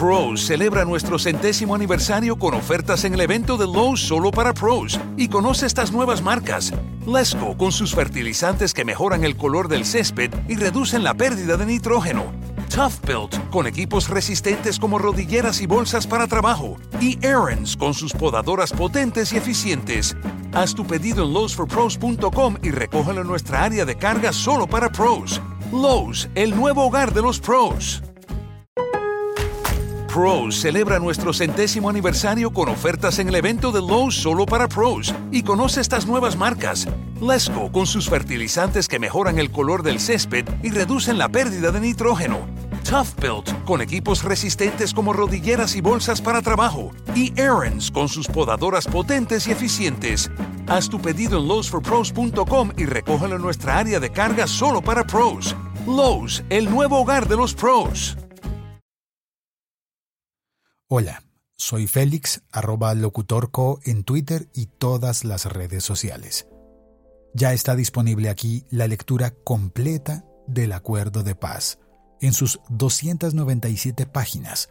Pros celebra nuestro centésimo aniversario con ofertas en el evento de Lowe's solo para pros y conoce estas nuevas marcas. Lesco con sus fertilizantes que mejoran el color del césped y reducen la pérdida de nitrógeno. Tough Built con equipos resistentes como rodilleras y bolsas para trabajo. Y Aaron's con sus podadoras potentes y eficientes. Haz tu pedido en lowesforpros.com y recógelo en nuestra área de carga solo para pros. Lowe's, el nuevo hogar de los pros. Pros celebra nuestro centésimo aniversario con ofertas en el evento de Lowe's solo para pros y conoce estas nuevas marcas. Lesco con sus fertilizantes que mejoran el color del césped y reducen la pérdida de nitrógeno. Tough Built con equipos resistentes como rodilleras y bolsas para trabajo. Y Aaron's con sus podadoras potentes y eficientes. Haz tu pedido en lowesforpros.com y recógelo en nuestra área de carga solo para pros. Lowe's, el nuevo hogar de los pros. Hola, soy Félix, arroba locutorco en Twitter y todas las redes sociales. Ya está disponible aquí la lectura completa del Acuerdo de Paz en sus 297 páginas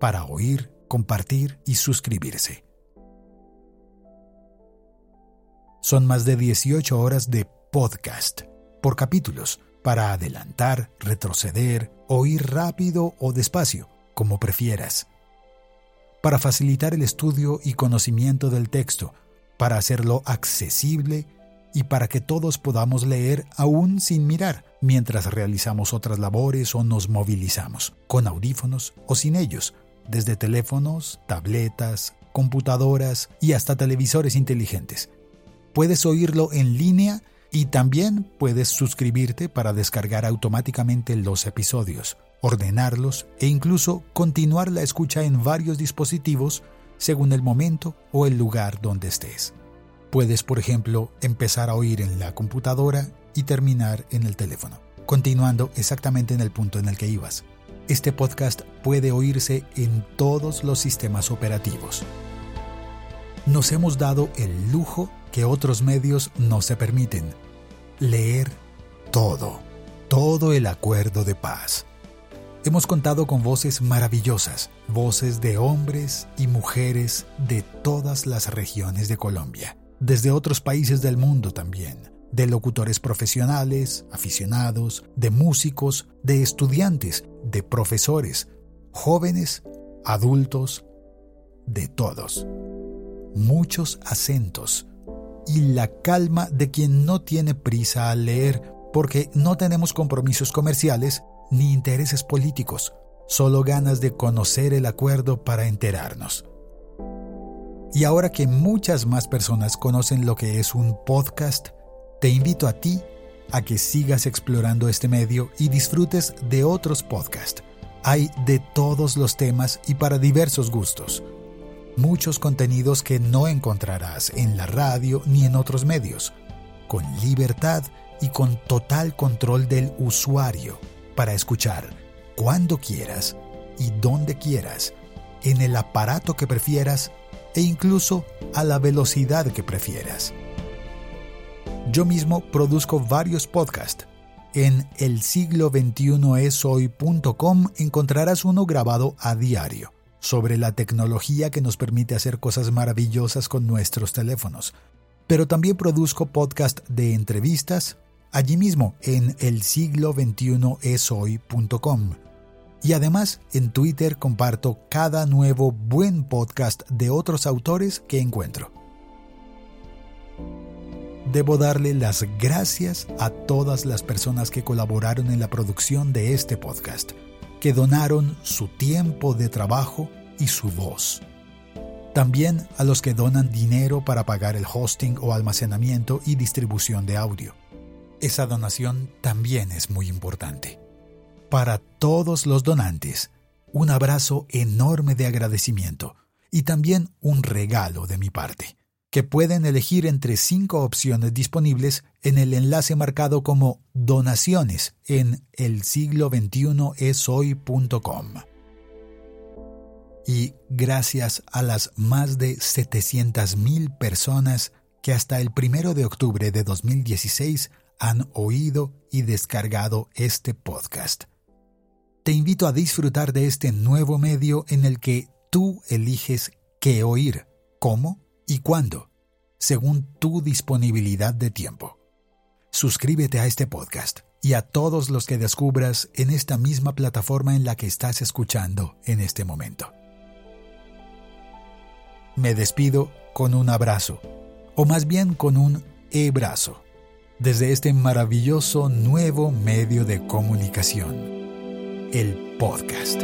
para oír, compartir y suscribirse. Son más de 18 horas de podcast por capítulos para adelantar, retroceder, oír rápido o despacio, como prefieras. Para facilitar el estudio y conocimiento del texto, para hacerlo accesible y para que todos podamos leer aún sin mirar mientras realizamos otras labores o nos movilizamos, con audífonos o sin ellos, desde teléfonos, tabletas, computadoras y hasta televisores inteligentes. Puedes oírlo en línea y también puedes suscribirte para descargar automáticamente los episodios, ordenarlos e incluso continuar la escucha en varios dispositivos según el momento o el lugar donde estés. Puedes, por ejemplo, empezar a oír en la computadora y terminar en el teléfono, continuando exactamente en el punto en el que ibas. Este podcast puede oírse en todos los sistemas operativos. Nos hemos dado el lujo que otros medios no se permiten. Leer todo, todo el acuerdo de paz. Hemos contado con voces maravillosas, voces de hombres y mujeres de todas las regiones de Colombia desde otros países del mundo también, de locutores profesionales, aficionados, de músicos, de estudiantes, de profesores, jóvenes, adultos, de todos. Muchos acentos y la calma de quien no tiene prisa al leer porque no tenemos compromisos comerciales ni intereses políticos, solo ganas de conocer el acuerdo para enterarnos. Y ahora que muchas más personas conocen lo que es un podcast, te invito a ti a que sigas explorando este medio y disfrutes de otros podcasts. Hay de todos los temas y para diversos gustos. Muchos contenidos que no encontrarás en la radio ni en otros medios, con libertad y con total control del usuario para escuchar cuando quieras y donde quieras, en el aparato que prefieras e incluso a la velocidad que prefieras. Yo mismo produzco varios podcasts. En el siglo 21 esoy.com encontrarás uno grabado a diario sobre la tecnología que nos permite hacer cosas maravillosas con nuestros teléfonos. Pero también produzco podcast de entrevistas allí mismo en el siglo 21 esoy.com y además en Twitter comparto cada nuevo buen podcast de otros autores que encuentro. Debo darle las gracias a todas las personas que colaboraron en la producción de este podcast, que donaron su tiempo de trabajo y su voz. También a los que donan dinero para pagar el hosting o almacenamiento y distribución de audio. Esa donación también es muy importante. Para todos los donantes, un abrazo enorme de agradecimiento y también un regalo de mi parte, que pueden elegir entre cinco opciones disponibles en el enlace marcado como donaciones en el siglo 21 esoy.com. Y gracias a las más de 700.000 personas que hasta el primero de octubre de 2016 han oído y descargado este podcast te invito a disfrutar de este nuevo medio en el que tú eliges qué oír, cómo y cuándo, según tu disponibilidad de tiempo. Suscríbete a este podcast y a todos los que descubras en esta misma plataforma en la que estás escuchando en este momento. Me despido con un abrazo, o más bien con un e-brazo, desde este maravilloso nuevo medio de comunicación, el podcast.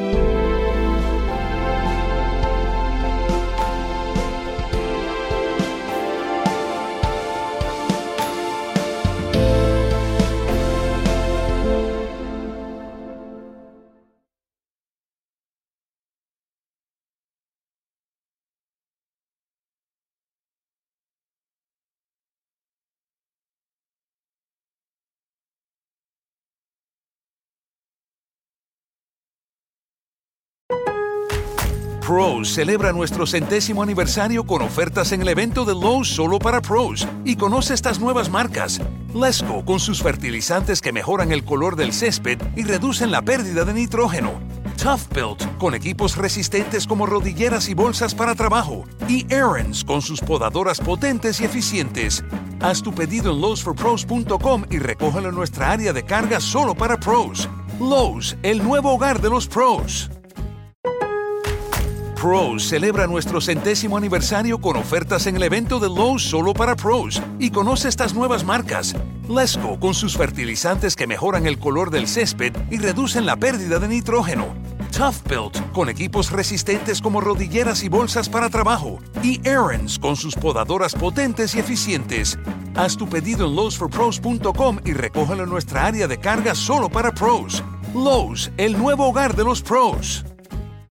Pros celebra nuestro centésimo aniversario con ofertas en el evento de Lowe's solo para pros y conoce estas nuevas marcas. Lesco con sus fertilizantes que mejoran el color del césped y reducen la pérdida de nitrógeno. Tough Built con equipos resistentes como rodilleras y bolsas para trabajo. Y Aaron's con sus podadoras potentes y eficientes. Haz tu pedido en lowesforpros.com y recógelo en nuestra área de carga solo para pros. Lowe's, el nuevo hogar de los pros. Pros celebra nuestro centésimo aniversario con ofertas en el evento de Lowe's solo para pros y conoce estas nuevas marcas. Lesco con sus fertilizantes que mejoran el color del césped y reducen la pérdida de nitrógeno. Tough Built con equipos resistentes como rodilleras y bolsas para trabajo. Y Aaron's con sus podadoras potentes y eficientes. Haz tu pedido en lowesforpros.com y recógelo en nuestra área de carga solo para pros. Lowe's, el nuevo hogar de los pros.